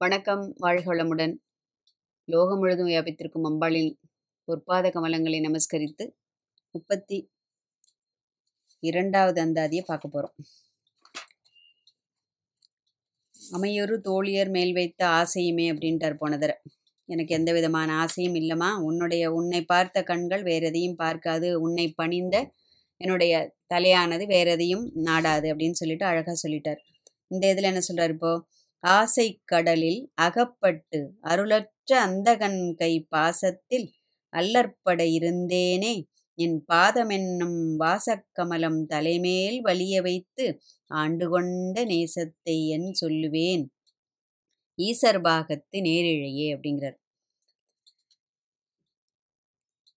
வணக்கம் வாழ்களமுடன் லோகம் முழுதும் வியாபித்திருக்கும் அம்பாளின் பொற்பாத கமலங்களை நமஸ்கரித்து முப்பத்தி இரண்டாவது அந்தாதியை பார்க்க போகிறோம் அமையொரு தோழியர் மேல் வைத்த ஆசையுமே அப்படின்ட்டார் போனதர எனக்கு எந்த விதமான ஆசையும் இல்லைம்மா. உன்னுடைய உன்னை பார்த்த கண்கள் வேற எதையும் பார்க்காது. உன்னை பணிந்த என்னுடைய தலையானது வேற எதையும் நாடாது அப்படின்னு சொல்லிட்டு அழகாக சொல்லிட்டார். இந்த இதில் என்ன சொல்றாரு இப்போ? ஆசை கடலில் அகப்பட்டு அருளற்ற அந்தகன் கை பாசத்தில் அல்லற்பட இருந்தேனே. என் பாதமென்னும் வாசக்கமலம் தலைமேல் வலிய வைத்து ஆண்டு கொண்ட நேசத்தை என் சொல்லுவேன். ஈசர் பாகத்து நேரிழையே அப்படிங்கிறார்.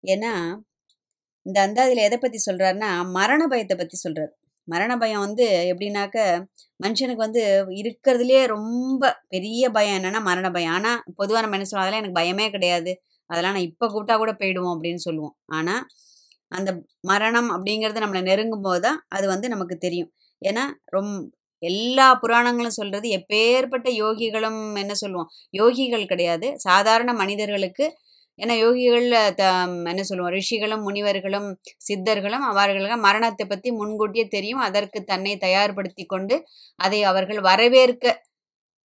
ஏன்னா இந்த அந்தாதியில் எதை பற்றி சொல்கிறாருன்னா மரண பயத்தை பற்றி சொல்கிறார் மரண பயம் வந்து எப்படின்னாக்க மனுஷனுக்கு வந்து இருக்கிறதுலே ரொம்ப பெரிய பயம் என்னன்னா மரண பயம். ஆனால் பொதுவாக நம்ம என்ன சொல்லுவோம் அதெல்லாம் எனக்கு பயமே கிடையாது. அதெல்லாம் நான் இப்போ கூப்பிட்டா கூட போயிடுவோம் அப்படின்னு சொல்லுவோம். ஆனால் அந்த மரணம் அப்படிங்கிறது நம்மளை நெருங்கும் போது தான் அது வந்து நமக்கு தெரியும். ஏன்னா ரொம் எல்லா புராணங்களும் சொல்கிறது எப்பேற்பட்ட யோகிகளும் என்ன சொல்லுவோம் யோகிகள் கிடையாது. சாதாரண மனிதர்களுக்கு ஏன்னா யோகிகளில் த என்ன சொல்லுவோம் ரிஷிகளும் முனிவர்களும் சித்தர்களும் அவர்களுக்கு மரணத்தை பற்றி முன்கூட்டியே தெரியும். அதற்கு தன்னை தயார்படுத்தி கொண்டு அதை அவர்கள் வரவேற்க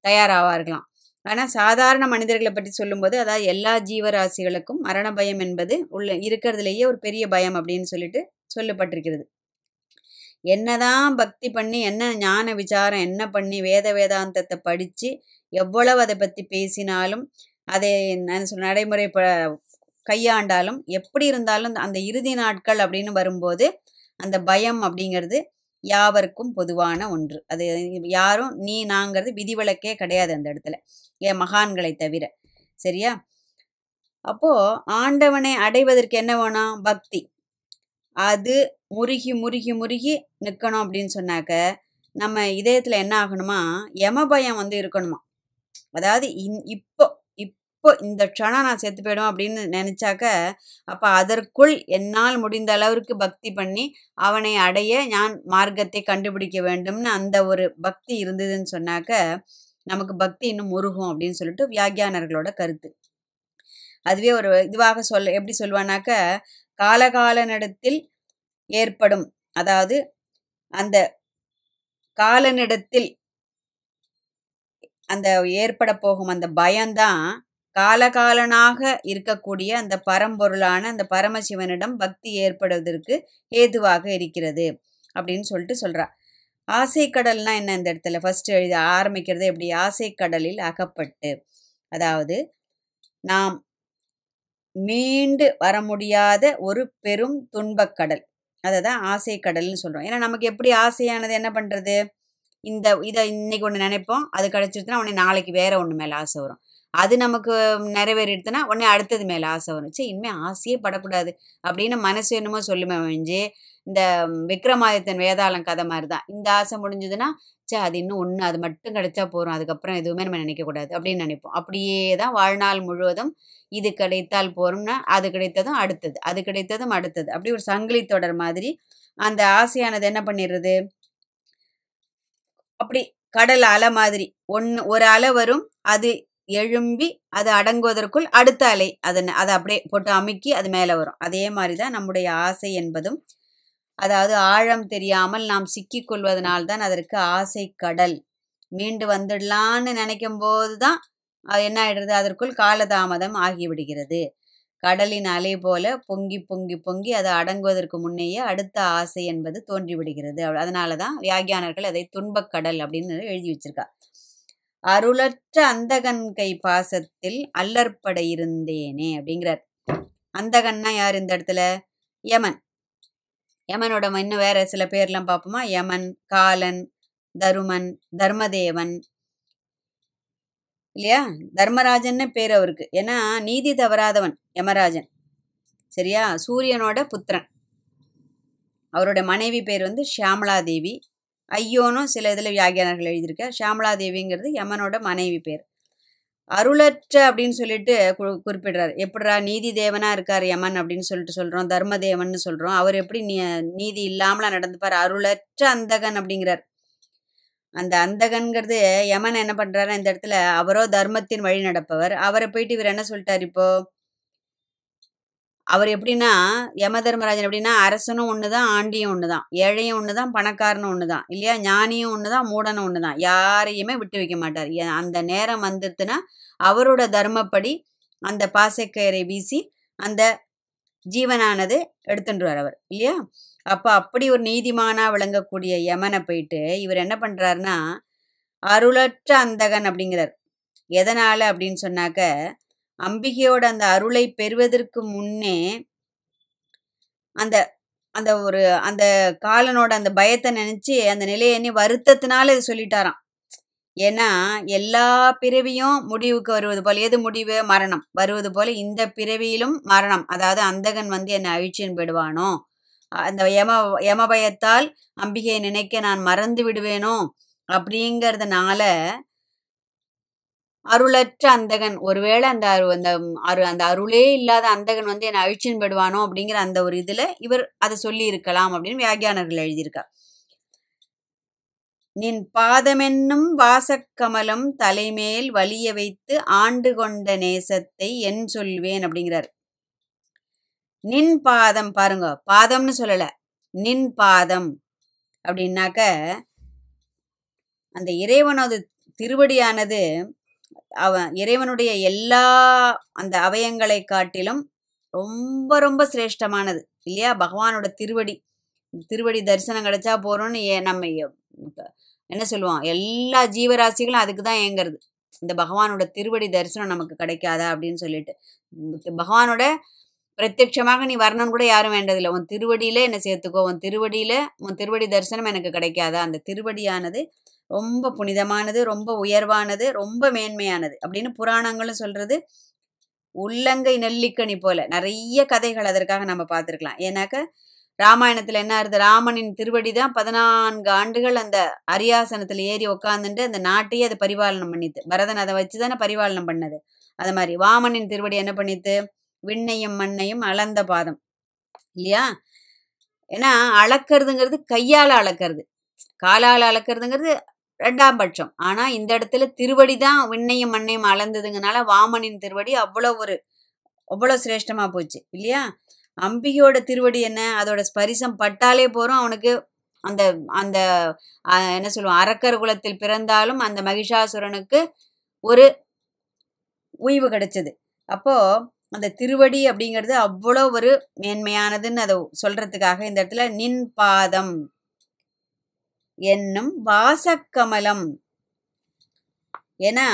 தயாராவார்களாம். ஆனால் சாதாரண மனிதர்களை பற்றி சொல்லும்போது அதாவது எல்லா ஜீவராசிகளுக்கும் மரண பயம் என்பது உள்ள இருக்கிறதுலேயே ஒரு பெரிய பயம் அப்படின்னு சொல்லிட்டு சொல்லப்பட்டிருக்கிறது. என்னதான் பக்தி பண்ணி என்ன ஞான விசாரம் என்ன பண்ணி வேத வேதாந்தத்தை படித்து எவ்வளவு அதை பற்றி பேசினாலும் அதை நான் நடைமுறை கையாண்டாலும் எப்படி இருந்தாலும் அந்த இறுதி நாட்கள் அப்படின்னு வரும்போது அந்த பயம் அப்படிங்கிறது யாவருக்கும் பொதுவான ஒன்று. அது யாரும் நீ நாங்கிறது விதிவிலக்கே கிடையாது அந்த இடத்துல. ஏன் மகான்களை தவிர. சரியா? அப்போ ஆண்டவனை அடைவதற்கு என்ன வேணும்? பக்தி. அது முருகி முருகி முருகி நிற்கணும் அப்படின்னு சொன்னாக்க நம்ம இதயத்தில் என்ன ஆகணுமா? யம பயம் வந்து இருக்கணுமா? அதாவது இன் இப்போ இப்போ இந்த க்ஷணம் நான் செத்து போயிடும் அப்படின்னு நினச்சாக்க அப்போ அதற்குள் என்னால் முடிந்த அளவிற்கு பக்தி பண்ணி அவனை அடைய நான் மார்க்கத்தை கண்டுபிடிக்க வேண்டும்னு அந்த ஒரு பக்தி இருந்ததுன்னு சொன்னாக்க நமக்கு பக்தி இன்னும் முருகும் அப்படின்னு சொல்லிட்டு வியாக்கியானர்களோட கருத்து. அதுவே ஒரு இதுவாக சொல்ல எப்படி சொல்லுவானாக்க காலகாலனிடத்தில் ஏற்படும் அதாவது அந்த காலனிடத்தில் அந்த ஏற்பட போகும் அந்த பயம்தான் காலகாலனாக இருக்கக்கூடிய அந்த பரம்பொருளான அந்த பரமசிவனிடம் பக்தி ஏற்படுவதற்கு ஏதுவாக இருக்கிறது அப்படின்னு சொல்லிட்டு சொல்றா. ஆசை கடல்னா என்ன இந்த இடத்துல? ஃபர்ஸ்ட் எழுத ஆரம்பிக்கிறது எப்படி? ஆசை கடலில் அகப்பட்டு. அதாவது நாம் மீண்டு வர முடியாத ஒரு பெரும் துன்பக்கடல். அதை தான் ஆசை கடல்னு சொல்கிறோம் ஏன்னா நமக்கு எப்படி ஆசையானது என்ன பண்ணுறது இந்த இதை இன்னைக்கு ஒன்று நினைப்போம். அது கிடச்சிருச்சுன்னா உடனே நாளைக்கு வேற ஒன்று மேலே ஆசை வரும். அது நமக்கு நிறைவேறிடுதுன்னா உடனே அடுத்தது மேலே ஆசை வரும். சரி இனிமேல் ஆசையே படக்கூடாது அப்படின்னு மனசு என்னமோ சொல்லுமே ஒழிஞ்சு இந்த விக்ரமாதித்தன் வேதாளம் கதை மாதிரி தான் இந்த ஆசை முடிஞ்சதுன்னா சே அது இன்னும் ஒன்று அது மட்டும் கிடைச்சா போகிறோம் அதுக்கப்புறம் எதுவுமே நம்ம நினைக்கக்கூடாது அப்படின்னு நினைப்போம். அப்படியே தான் வாழ்நாள் முழுவதும் இது கிடைத்தால் போகிறோம்னா அது கிடைத்ததும் அடுத்தது அது கிடைத்ததும் அடுத்தது. அப்படி ஒரு சங்கிலி தொடர் மாதிரி அந்த ஆசையானது என்ன பண்ணிடுறது? அப்படி கடல் அலை மாதிரி ஒன்று ஒரு அலை வரும் அது எழும்பி அது அடங்குவதற்குள் அடுத்த அலை அதன் அதை அப்படியே போட்டு அமுக்கி அது மேலே வரும். அதே மாதிரி தான் நம்முடைய ஆசை என்பதும் அதாவது ஆழம் தெரியாமல் நாம் சிக்கிக்கொள்வதனால் கொள்வதனால்தான் அதற்கு ஆசை கடல். மீண்டு வந்துடலான்னு நினைக்கும் போது தான் என்ன ஆயிடுறது? அதற்குள் காலதாமதம் ஆகிவிடுகிறது. கடலின் அலை போல பொங்கி பொங்கி பொங்கி அது அடங்குவதற்கு முன்னேயே அடுத்த ஆசை என்பது தோன்றிவிடுகிறது. அதனால தான் வியாகியானர்கள் அதை துன்பக்கடல் அப்படின்னு எழுதி வச்சிருக்கா. அருளற்ற அந்தகன் கை பாசத்தில் அல்லற்பட இருந்தேனே அப்படிங்கிறார். அந்தகன்னா யார் இந்த இடத்துல? யமன். யமனோட இன்னும் வேற சில பேர்லாம் பார்ப்போமா? யமன் காலன் தருமன் தர்மதேவன். இல்லையா? தர்மராஜன்னு பேர் அவருக்கு. ஏன்னா நீதி தவறாதவன் யமராஜன். சரியா? சூரியனோட புத்திரன். அவரோட மனைவி பேர் வந்து ஷியாமலா தேவி ஐயோனும் சில இதில் வியாகியானர்கள் எழுதியிருக்க. ஷியாமலா தேவிங்கிறது யமனோட மனைவி பேர். அருளற்ற அப்படின்னு சொல்லிட்டு குறிப்பிடுறாரு. எப்படிரா நீதி தேவனாக இருக்கார் யமன் அப்படின்னு சொல்லிட்டு சொல்றோம். தர்மதேவன் சொல்கிறோம் அவர் எப்படி நீ நீதி இல்லாமலாம் நடந்துப்பார்? அருளற்ற அந்தகன் அப்படிங்கிறார். அந்த அந்தகன்கிறது யமன் என்ன பண்ணுறாரு இந்த இடத்துல அவரோ தர்மத்தின் வழி நடப்பவர். அவரை போயிட்டு இவர் என்ன சொல்லிட்டார் இப்போது அவர் எப்படின்னா யம தர்மராஜன் எப்படின்னா அரசனும் தான் ஆண்டியும் ஒன்று தான் ஏழையும் ஒன்று தான் பணக்காரனும் ஒன்று தான் இல்லையா? ஞானியும் ஒன்று தான் மூடனும் ஒன்று தான் யாரையுமே விட்டு வைக்க மாட்டார். அந்த நேரம் வந்துருச்சுன்னா அவரோட தர்மப்படி அந்த பாசைக்கயரை வீசி அந்த ஜீவனானது எடுத்துட்டுருவார் அவர் இல்லையா? அப்போ அப்படி ஒரு நீதிமானா விளங்கக்கூடிய யமனை போயிட்டு இவர் என்ன பண்ணுறாருன்னா அருளற்ற அந்தகன் அப்படிங்கிறார். எதனால் அப்படின்னு சொன்னாக்க அம்பிகையோட அந்த அருளை பெறுவதற்கு முன்னே அந்த அந்த ஒரு அந்த காலனோட அந்த பயத்தை நினைச்சு அந்த நிலையை எண்ணி வருத்தத்தினால இது சொல்லிட்டாராம். ஏன்னா எல்லா பிறவியும் முடிவுக்கு வருவது போல எது முடிவு? மரணம். வருவது போல இந்த பிறவியிலும் மரணம். அதாவது அந்தகன் வந்து என்னை அழிச்சின்னு போயிடுவானோ? அந்த யம யம பயத்தால் அம்பிகையை நினைக்க நான் மறந்து விடுவேனோ? அப்படிங்கிறதுனால அருளற்ற அந்தகன். ஒருவேளை அந்த அரு- அந்த அரு அந்த அருளே இல்லாத அந்தகன் வந்து என்னை அழிச்சின் போயிடுவானோ அப்படிங்கிற அந்த ஒரு இதுல இவர் அதை சொல்லி இருக்கலாம் அப்படின்னு வியாகியானர்கள் எழுதியிருக்கார். நின் பாதமென்னும் வாசக்கமலம் தலைமேல் வலிய வைத்து ஆண்டு கொண்ட நேசத்தை என் சொல்வேன் அப்படிங்கிறார். நின் பாதம் பாருங்க. பாதம்னு சொல்லல. நின் பாதம் அப்படின்னாக்க அந்த இறைவனது திருவடியானது அவன் இறைவனுடைய எல்லா அந்த அவயங்களை காட்டிலும் ரொம்ப ரொம்ப சிரேஷ்டமானது இல்லையா? பகவானோட திருவடி திருவடி தரிசனம் கிடைச்சா போறோம்னு ஏ- நம்ம என்ன சொல்லுவோம் எல்லா ஜீவராசிகளும் அதுக்கு தான் ஏங்கிறது. இந்த பகவானோட திருவடி தரிசனம் நமக்கு கிடைக்காதா அப்படின்னு சொல்லிட்டு. பகவானோட பிரத்யட்சமாக நீ வரணும்னு கூட யாரும் வேண்டதில்லை. உன் திருவடியில என்னை சேர்த்துக்கோ. உன் திருவடியில உன் திருவடி தரிசனம் எனக்கு கிடைக்காதா? அந்த திருவடியானது ரொம்ப புனிதமானது ரொம்ப உயர்வானது ரொம்ப மேன்மையானது அப்படின்னு புராணங்களும் சொல்றது. உள்ளங்கை நெல்லிக்கனி போல நிறைய கதைகள் அதற்காக நம்ம பார்த்துருக்கலாம். ஏன்னாக்க ராமாயணத்துல என்ன ஆறுது? ராமனின் திருவடி தான் பதினான்கு ஆண்டுகள் அந்த அரியாசனத்துல ஏறி உக்காந்துட்டு அந்த நாட்டையே அது பரிபாலனம் பண்ணித்து பரதன் அதை வச்சு தானே பரிபாலனம் பண்ணது. அது மாதிரி வாமனின் திருவடி என்ன பண்ணித்து? விண்ணையும் மண்ணையும் அளந்த பாதம். இல்லையா? ஏன்னா அளக்கிறதுங்கிறது கையால அளக்கிறது. காலால் அளக்கிறதுங்கிறது ரெண்டாம் பட்சம். ஆனா இந்த இடத்துல திருவடி தான் விண்ணையும் மண்ணையும் அளந்ததுங்கனால வாமனின் திருவடி அவ்வளோ ஒரு அவ்வளோ சிரேஷ்டமா போச்சு இல்லையா? அம்பிகையோட திருவடி என்ன? அதோட ஸ்பரிசம் பட்டாலே போறோம். அவனுக்கு அந்த அந்த என்ன சொல்லுவோம்? அரக்கர் குலத்தில் பிறந்தாலும் அந்த மகிஷாசுரனுக்கு ஒரு உய்வு கிடைச்சது. அப்போ அந்த திருவடி அப்படிங்கிறது அவ்வளோ ஒரு மேன்மையானதுன்னு அதை சொல்றதுக்காக இந்த இடத்துல நின் பாதம் என்னும் வாசக்கமலம். ஏன்னா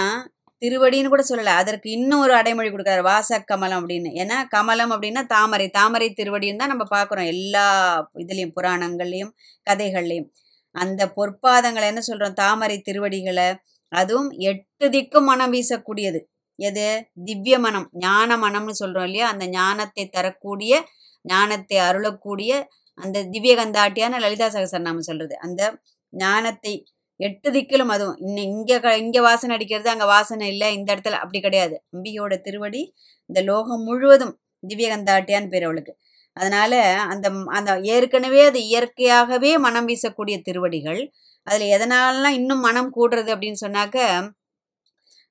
திருவடின்னு கூட சொல்லலை. அதற்கு இன்னும் ஒரு அடைமொழி கொடுக்குறாரு வாசக்கமலம் அப்படின்னு. ஏன்னா கமலம் அப்படின்னா தாமரை. தாமரை திருவடின்னு தான் நம்ம பார்க்குறோம். எல்லா இதுலேயும் புராணங்கள்லையும் கதைகள்லையும். அந்த பொற்பாதங்களை என்ன சொல்கிறோம் தாமரை திருவடிகளை. அதுவும் எட்டு திக்கும் மனம் வீசக்கூடியது. எது? திவ்ய மனம் ஞான மனம்னு சொல்கிறோம் இல்லையா? அந்த ஞானத்தை தரக்கூடிய ஞானத்தை அருளக்கூடிய அந்த திவ்ய கந்தாட்டியான லலிதா சகசரநாமம் சொல்றது. அந்த ஞானத்தை எட்டு திக்கிலும் அதுவும். இன்னும் இங்க க- இங்க வாசனை அடிக்கிறது அங்க வாசனை இல்லை இந்த இடத்துல அப்படி கிடையாது. அம்பிகையோட திருவடி இந்த லோகம் முழுவதும் திவ்யகந்தாட்டியான்னு பேர் அவளுக்கு. அதனால அந்த அந்த ஏற்கனவே அது இயற்கையாகவே மனம் வீசக்கூடிய திருவடிகள். அதுல எதனாலலாம் இன்னும் மனம் கூடுறது அப்படின்னு சொன்னாக்க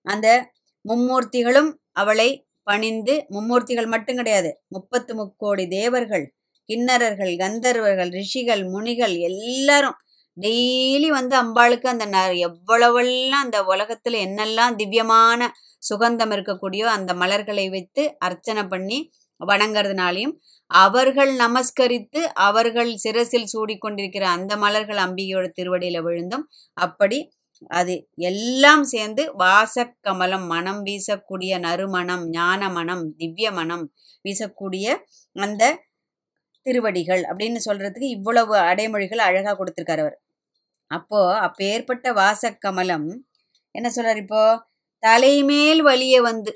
அந்த மும்மூர்த்திகளும் அவளை பணிந்து மும்மூர்த்திகள் மட்டும் கிடையாது முப்பத்து முக்கோடி தேவர்கள் கிண்ணறர்கள் கந்தர்வர்கள் ரிஷிகள் முனிகள் எல்லாரும் டெய்லி வந்து அம்பாளுக்கு அந்த ந எவ்வளவெல்லாம் அந்த உலகத்துல என்னெல்லாம் திவ்யமான சுகந்தம் இருக்கக்கூடியோ அந்த மலர்களை வைத்து அர்ச்சனை பண்ணி வணங்குறதுனாலையும் அவர்கள் நமஸ்கரித்து அவர்கள் சிரசில் சூடிக்கொண்டிருக்கிற அந்த மலர்கள் அம்பிகையோட திருவடியில விழுந்தும் அப்படி அது எல்லாம் சேர்ந்து வாசக்கமலம் மனம் வீசக்கூடிய நறுமணம் ஞான மனம் திவ்ய மனம் வீசக்கூடிய அந்த திருவடிகள் அப்படின்னு சொல்றதுக்கு இவ்வளவு அடைமொழிகள் அழகா கொடுத்திருக்காரு அவர். அப்போ அப்பேற்பட்ட வாசக்கமலம் என்ன சொல்கிறார் இப்போ? தலைமேல் வழியே வந்து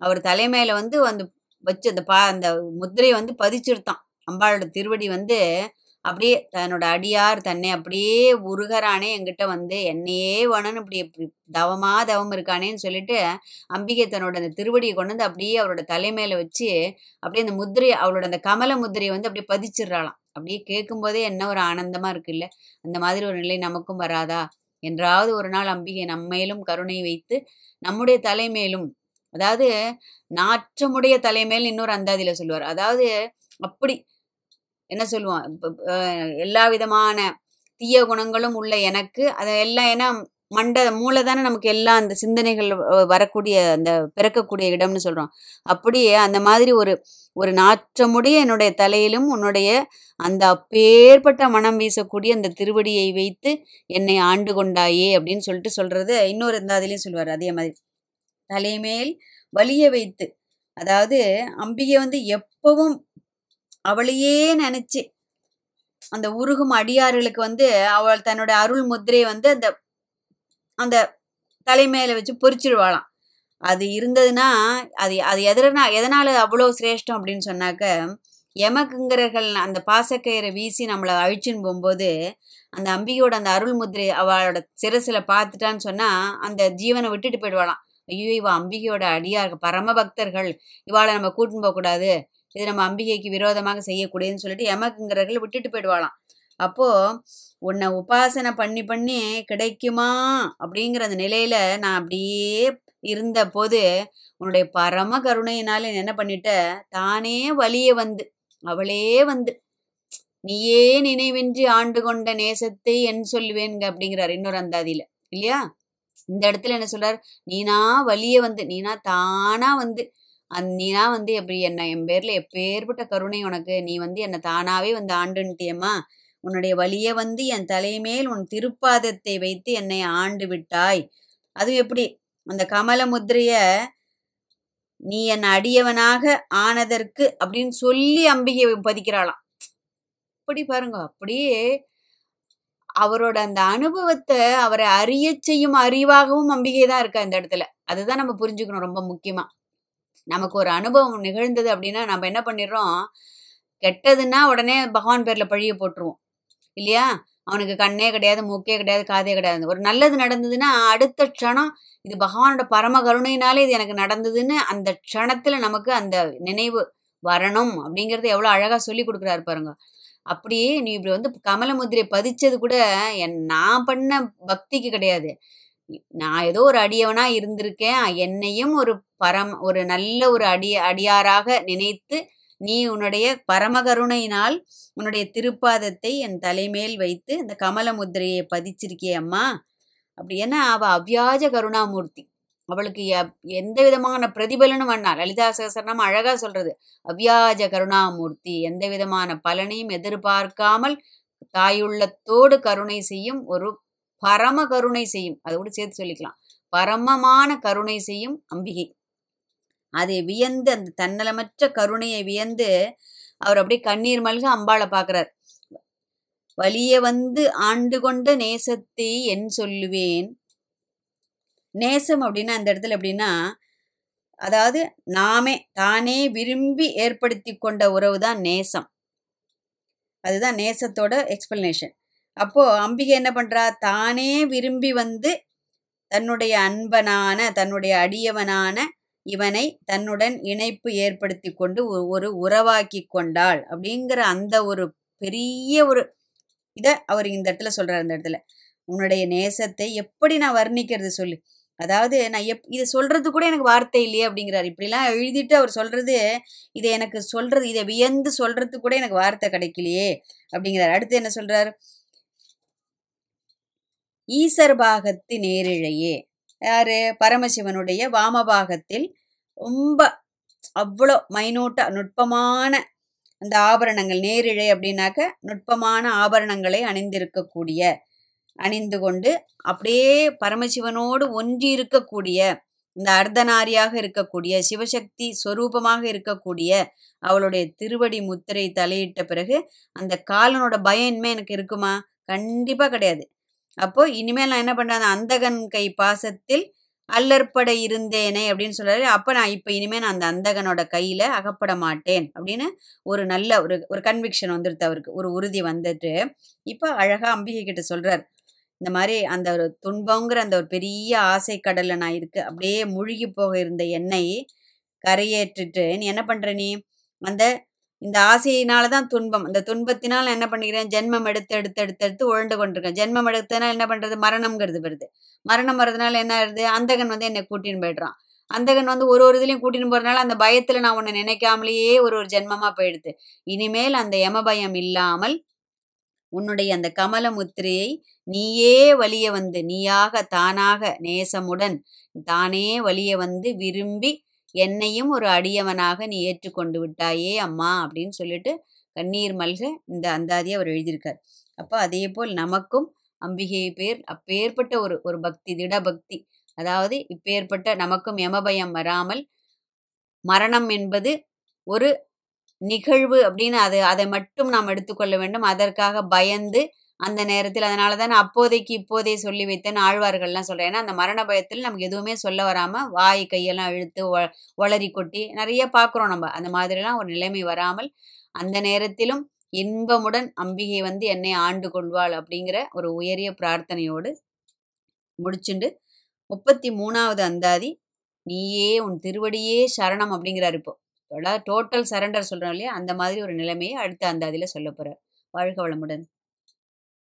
அவர் தலைமையில வந்து வந்து வச்சு அந்த பா அந்த முத்திரையை வந்து பதிச்சிருத்தான். அம்பாளோட திருவடி வந்து அப்படியே தன்னோட அடியார் தன்னை அப்படியே உருகிறானே என்கிட்ட வந்து என்னையே வேணும்னு இப்படி இப்படி தவமா தவம் இருக்கானேன்னு சொல்லிட்டு அம்பிகை தன்னோட அந்த திருவடியை கொண்டு வந்து அப்படியே அவரோட தலைமையில வச்சு அப்படியே அந்த முத்திரையை அவளோட அந்த கமல முத்திரையை வந்து அப்படியே பதிச்சிடுறாளாம். அப்படியே கேட்கும்போதே என்ன ஒரு ஆனந்தமா இருக்கு இல்ல அந்த மாதிரி ஒரு நிலை நமக்கும் வராதா? என்றாவது ஒரு நாள் அம்பிகை நம்மேலும் கருணை வைத்து நம்முடைய தலைமேலும் அதாவது நாற்றமுடைய தலைமையில் இன்னொரு அந்தாதியில சொல்லுவார். அதாவது அப்படி என்ன சொல்லுவான்? எல்லா விதமான தீய குணங்களும் உள்ள எனக்கு. அதை எல்லாம் ஏன்னா மண்ட மூளை தானே நமக்கு எல்லாம் அந்த சிந்தனைகள் வரக்கூடிய அந்த பிறக்கக்கூடிய இடம்னு சொல்கிறோம் அப்படியே அந்த மாதிரி ஒரு ஒரு நாற்றமுடைய என்னுடைய தலையிலும் உன்னுடைய அந்த அப்பேற்பட்ட மனம் வீசக்கூடிய அந்த திருவடியை வைத்து என்னை ஆண்டு கொண்டாயே அப்படின்னு சொல்லிட்டு சொல்கிறது இன்னொரு இருந்தாதிலையும் சொல்லுவார் அதே மாதிரி. தலைமேல் வலிய வைத்து அதாவது அம்பிகை வந்து எப்பவும் அவளையே நினச்சி அந்த உருகும் அடியார்களுக்கு வந்து அவள் தன்னோட அருள் முத்திரையை வந்து அந்த அந்த தலைமையில வச்சு பொறிச்சிடுவாளாம் அது இருந்ததுன்னா அது அது எதனா எதனால அவ்வளோ சிரேஷ்டம் அப்படின்னு சொன்னாக்க எமக்குங்கிறர்கள் அந்த பாசக்கயிறை வீசி நம்மளை அழிச்சுன்னு போகும்போது அந்த அம்பிகையோட அந்த அருள் முதிரை அவளோட சிரசில் பார்த்துட்டான்னு சொன்னால் அந்த ஜீவனை விட்டுட்டு போயிடுவாளாம். ஐயோ இவ அம்பிகையோட அடியார் பரம பக்தர்கள். இவாளை நம்ம கூட்டின்னு போகக்கூடாது. இது நம்ம அம்பிகைக்கு விரோதமாக செய்யக்கூடியதுன்னு சொல்லிட்டு எமக்குங்கிறர்கள் விட்டுட்டு போயிடுவாளாம். அப்போ உன்னை உபாசனை பண்ணி பண்ணி கிடைக்குமா அப்படிங்கிற அந்த நிலையில நான் அப்படியே இருந்த போது உன்னுடைய பரம கருணையினால என்ன பண்ணிட்ட? தானே வலிய வந்து அவளே வந்து நீயே நினைவின்றி ஆண்டு கொண்ட நேசத்தை என் சொல்லுவேங்க அப்படிங்கிறார் இன்னொரு அந்தாதியில இல்லையா? இந்த இடத்துல என்ன சொல்றார்? நீனா வலிய வந்து நீனா தானா வந்து அந் நீனா வந்து எப்படி என்ன என் பேர்ல எப்பேற்பட்ட கருணை உனக்கு நீ வந்து என்னை தானாவே வந்து ஆண்டுன்ட்டியம்மா? உன்னுடைய வழியே வந்து என் தலைமேல் உன் திருப்பாதத்தை வைத்து என்னை ஆண்டு விட்டாய். அது எப்படி? அந்த கமல முத்திரைய நீ என் அடியவனாக ஆனதற்கு அப்படின்னு சொல்லி அம்பிகை பதிக்கிறாளாம். அப்படி பாருங்க அப்படியே அவரோட அந்த அனுபவத்தை அவரை அறிய செய்யும் அறிவாகவும் அம்பிகை தான் இருக்கா இந்த இடத்துல. அதுதான் நம்ம புரிஞ்சுக்கணும் ரொம்ப முக்கியமா. நமக்கு ஒரு அனுபவம் நிகழ்ந்தது அப்படின்னா நம்ம என்ன பண்ணிடுறோம்? கெட்டதுன்னா உடனே பகவான் பேர்ல பழிய போட்டுருவோம். இல்லையா? அவனுக்கு கண்ணே கிடையாது மூக்கே கிடையாது காதே கிடையாது. ஒரு நல்லது நடந்ததுன்னா அடுத்த க்ஷணம் இது பகவானோட பரம கருணையினாலே இது எனக்கு நடந்ததுன்னு அந்த க்ஷணத்துல நமக்கு அந்த நினைவு வரணும் அப்படிங்கிறது எவ்வளோ அழகா சொல்லி கொடுக்குறாரு பாருங்க. அப்படியே நீ இப்படி வந்து கமலமுத்திரை பதிச்சது கூட என் நான் பண்ண பக்திக்கு கிடையாது. நான் ஏதோ ஒரு அடியவனா இருந்திருக்கேன். என்னையும் ஒரு பரம் ஒரு நல்ல ஒரு அடிய அடியாராக நினைத்து நீ உன்னுடைய பரமகருணையினால் உன்னுடைய திருப்பாதத்தை என் தலைமேல் வைத்து இந்த கமல முத்திரையை பதிச்சிருக்கிய அம்மா. அப்படி ஏன்னா அவ அவ்வியாஜ கருணாமூர்த்தி. அவளுக்கு எந்த விதமான பிரதிபலனும் வேண்டாம் லலிதா சகசரநாமம் அழகா சொல்றது. அவ்வியாஜ கருணாமூர்த்தி எந்த விதமான பலனையும் எதிர்பார்க்காமல் தாயுள்ளத்தோடு கருணை செய்யும் ஒரு பரம கருணை செய்யும். அதை சேர்த்து சொல்லிக்கலாம். பரமமான கருணை செய்யும் அம்பிகை. அதை வியந்து அந்த தன்னலமற்ற கருணையை வியந்து அவர் அப்படியே கண்ணீர் மல்க அம்பாளை பார்க்கறார். வலிய வந்து ஆண்டு கொண்ட நேசத்தை என் சொல்லுவேன். நேசம் அப்படின்னா அந்த இடத்துல எப்படின்னா அதாவது நாமே தானே விரும்பி ஏற்படுத்தி கொண்ட உறவு தான் நேசம். அதுதான் நேசத்தோட எக்ஸ்பிளனேஷன் அப்போ அம்பிகை என்ன பண்றா? தானே விரும்பி வந்து தன்னுடைய அன்பனான தன்னுடைய அடியவனான இவனை தன்னுடன் இணைப்பு ஏற்படுத்தி கொண்டு ஒரு- உறவாக்கி கொண்டாள் அப்படிங்கிற அந்த ஒரு பெரிய ஒரு இதை அவர் இந்த இடத்துல சொல்றாரு அந்த இடத்துல. உன்னுடைய நேசத்தை எப்படி நான் வர்ணிக்கிறது சொல்லு. அதாவது நான் எப் இதை சொல்றது கூட எனக்கு வார்த்தை இல்லையே அப்படிங்கிறார். இப்படிலாம் எழுதிட்டு அவர் சொல்றது இதை எனக்கு சொல்றது இதை வியந்து சொல்றதுக்கு கூட எனக்கு வார்த்தை கிடைக்கலையே அப்படிங்கிறார். அடுத்து என்ன சொல்றாரு? ஈசர் பாகத்து நேரிழையே. யாரு? பரமசிவனுடைய வாமபாகத்தில் ரொம்ப அவ்வளோ மைனூட்ட நுட்பமான அந்த ஆபரணங்கள் நேரிழை அப்படின்னாக்க நுட்பமான ஆபரணங்களை அணிந்திருக்கக்கூடிய அணிந்து கொண்டு அப்படியே பரமசிவனோடு ஒன்றி இருக்கக்கூடிய இந்த அர்த்தநாரியாக இருக்கக்கூடிய சிவசக்தி ஸ்வரூபமாக இருக்கக்கூடிய அவளுடைய திருவடி முத்திரை தலையிட்ட பிறகு அந்த காலனோட பயம் இனிமே எனக்கு இருக்குமா? கண்டிப்பாக கிடையாது. அப்போ இனிமேல் நான் என்ன பண்ணுறேன் அந்த அந்தகன் கை பாசத்தில் அல்லற்பட இருந்தேனே அப்படின்னு சொல்றாரு. அப்ப நான் இப்ப இனிமே நான் அந்த அந்தகனோட கையில அகப்பட மாட்டேன் அப்படின்னு ஒரு நல்ல ஒரு ஒரு கன்விக்ஷன் வந்துடுது அவருக்கு. ஒரு உறுதி வந்துட்டு இப்ப அழகா அம்பிகை கிட்ட சொல்றார். இந்த மாதிரி அந்த ஒரு துன்பங்கிற அந்த ஒரு பெரிய ஆசை கடல்ல நான் இருக்கு. அப்படியே முழுகி போக இருந்த என்னை கரையேற்றிட்டு நீ என்ன பண்ற நீ? அந்த இந்த ஆசையினால தான் துன்பம். இந்த துன்பத்தினால் என்ன பண்ணிக்கிறேன்? ஜென்மம் எடுத்து எடுத்து எடுத்து எடுத்து உழண்டு கொண்டிருக்கேன். ஜென்மம் எடுத்ததுனால என்ன பண்ணுறது மரணம்ங்கிறது வருது. மரணம் வர்றதுனால என்ன ஆகுது அந்தகன் வந்து என்னை கூட்டின்னு போயிடுறான். அந்தகன் வந்து ஒரு ஒரு இதுலையும் கூட்டின்னு போகிறதுனால அந்த பயத்தில் நான் உன்னை நினைக்காமலேயே ஒரு ஒரு ஜென்மமாக போயிடுது. இனிமேல் அந்த யம பயம் இல்லாமல் உன்னுடைய அந்த கமல முத்திரையை நீயே வலிய வந்து நீயாக தானாக நேசமுடன் தானே வலிய வந்து விரும்பி என்னையும் ஒரு அடியவனாக நீ ஏற்றுக்கொண்டு விட்டாயே அம்மா அப்படின்னு சொல்லிட்டு கண்ணீர் மல்க இந்த அந்தாதியை அவர் எழுதியிருக்கார். அப்போ அதே போல் நமக்கும் அம்பிகை பேர் அப்பேற்பட்ட ஒரு ஒரு பக்தி திட பக்தி. அதாவது இப்பேற்பட்ட நமக்கும் யமபயம் வராமல் மரணம் என்பது ஒரு நிகழ்வு அப்படின்னு அது அதை மட்டும் நாம் எடுத்துக்கொள்ள வேண்டும். அதற்காக பயந்து அந்த நேரத்தில். அதனால தான் அப்போதைக்கு இப்போதே சொல்லி வைத்தேன் ஆழ்வார்கள்லாம் சொல்கிறேன் ஏன்னா அந்த மரண பயத்தில் நமக்கு எதுவுமே சொல்ல வராமல் வாய் கையெல்லாம் இழுத்து ஒ ஒளரி கொட்டி நிறைய பார்க்குறோம் நம்ம. அந்த மாதிரிலாம் ஒரு நிலைமை வராமல் அந்த நேரத்திலும் இன்பமுடன் அம்பிகை வந்து என்னை ஆண்டு கொள்வாள் அப்படிங்கிற ஒரு உயரிய பிரார்த்தனையோடு முடிச்சுண்டு முப்பத்தி மூணாவது அந்தாதி நீயே உன் திருவடியே சரணம் அப்படிங்கிறார் இப்போ. டோட்டல் சரண்டர் சொல்கிறோம் இல்லையா? அந்த மாதிரி ஒரு நிலைமையை அடுத்த அந்தாதியில் சொல்ல போகிறார் வாழ்க வளமுடன்.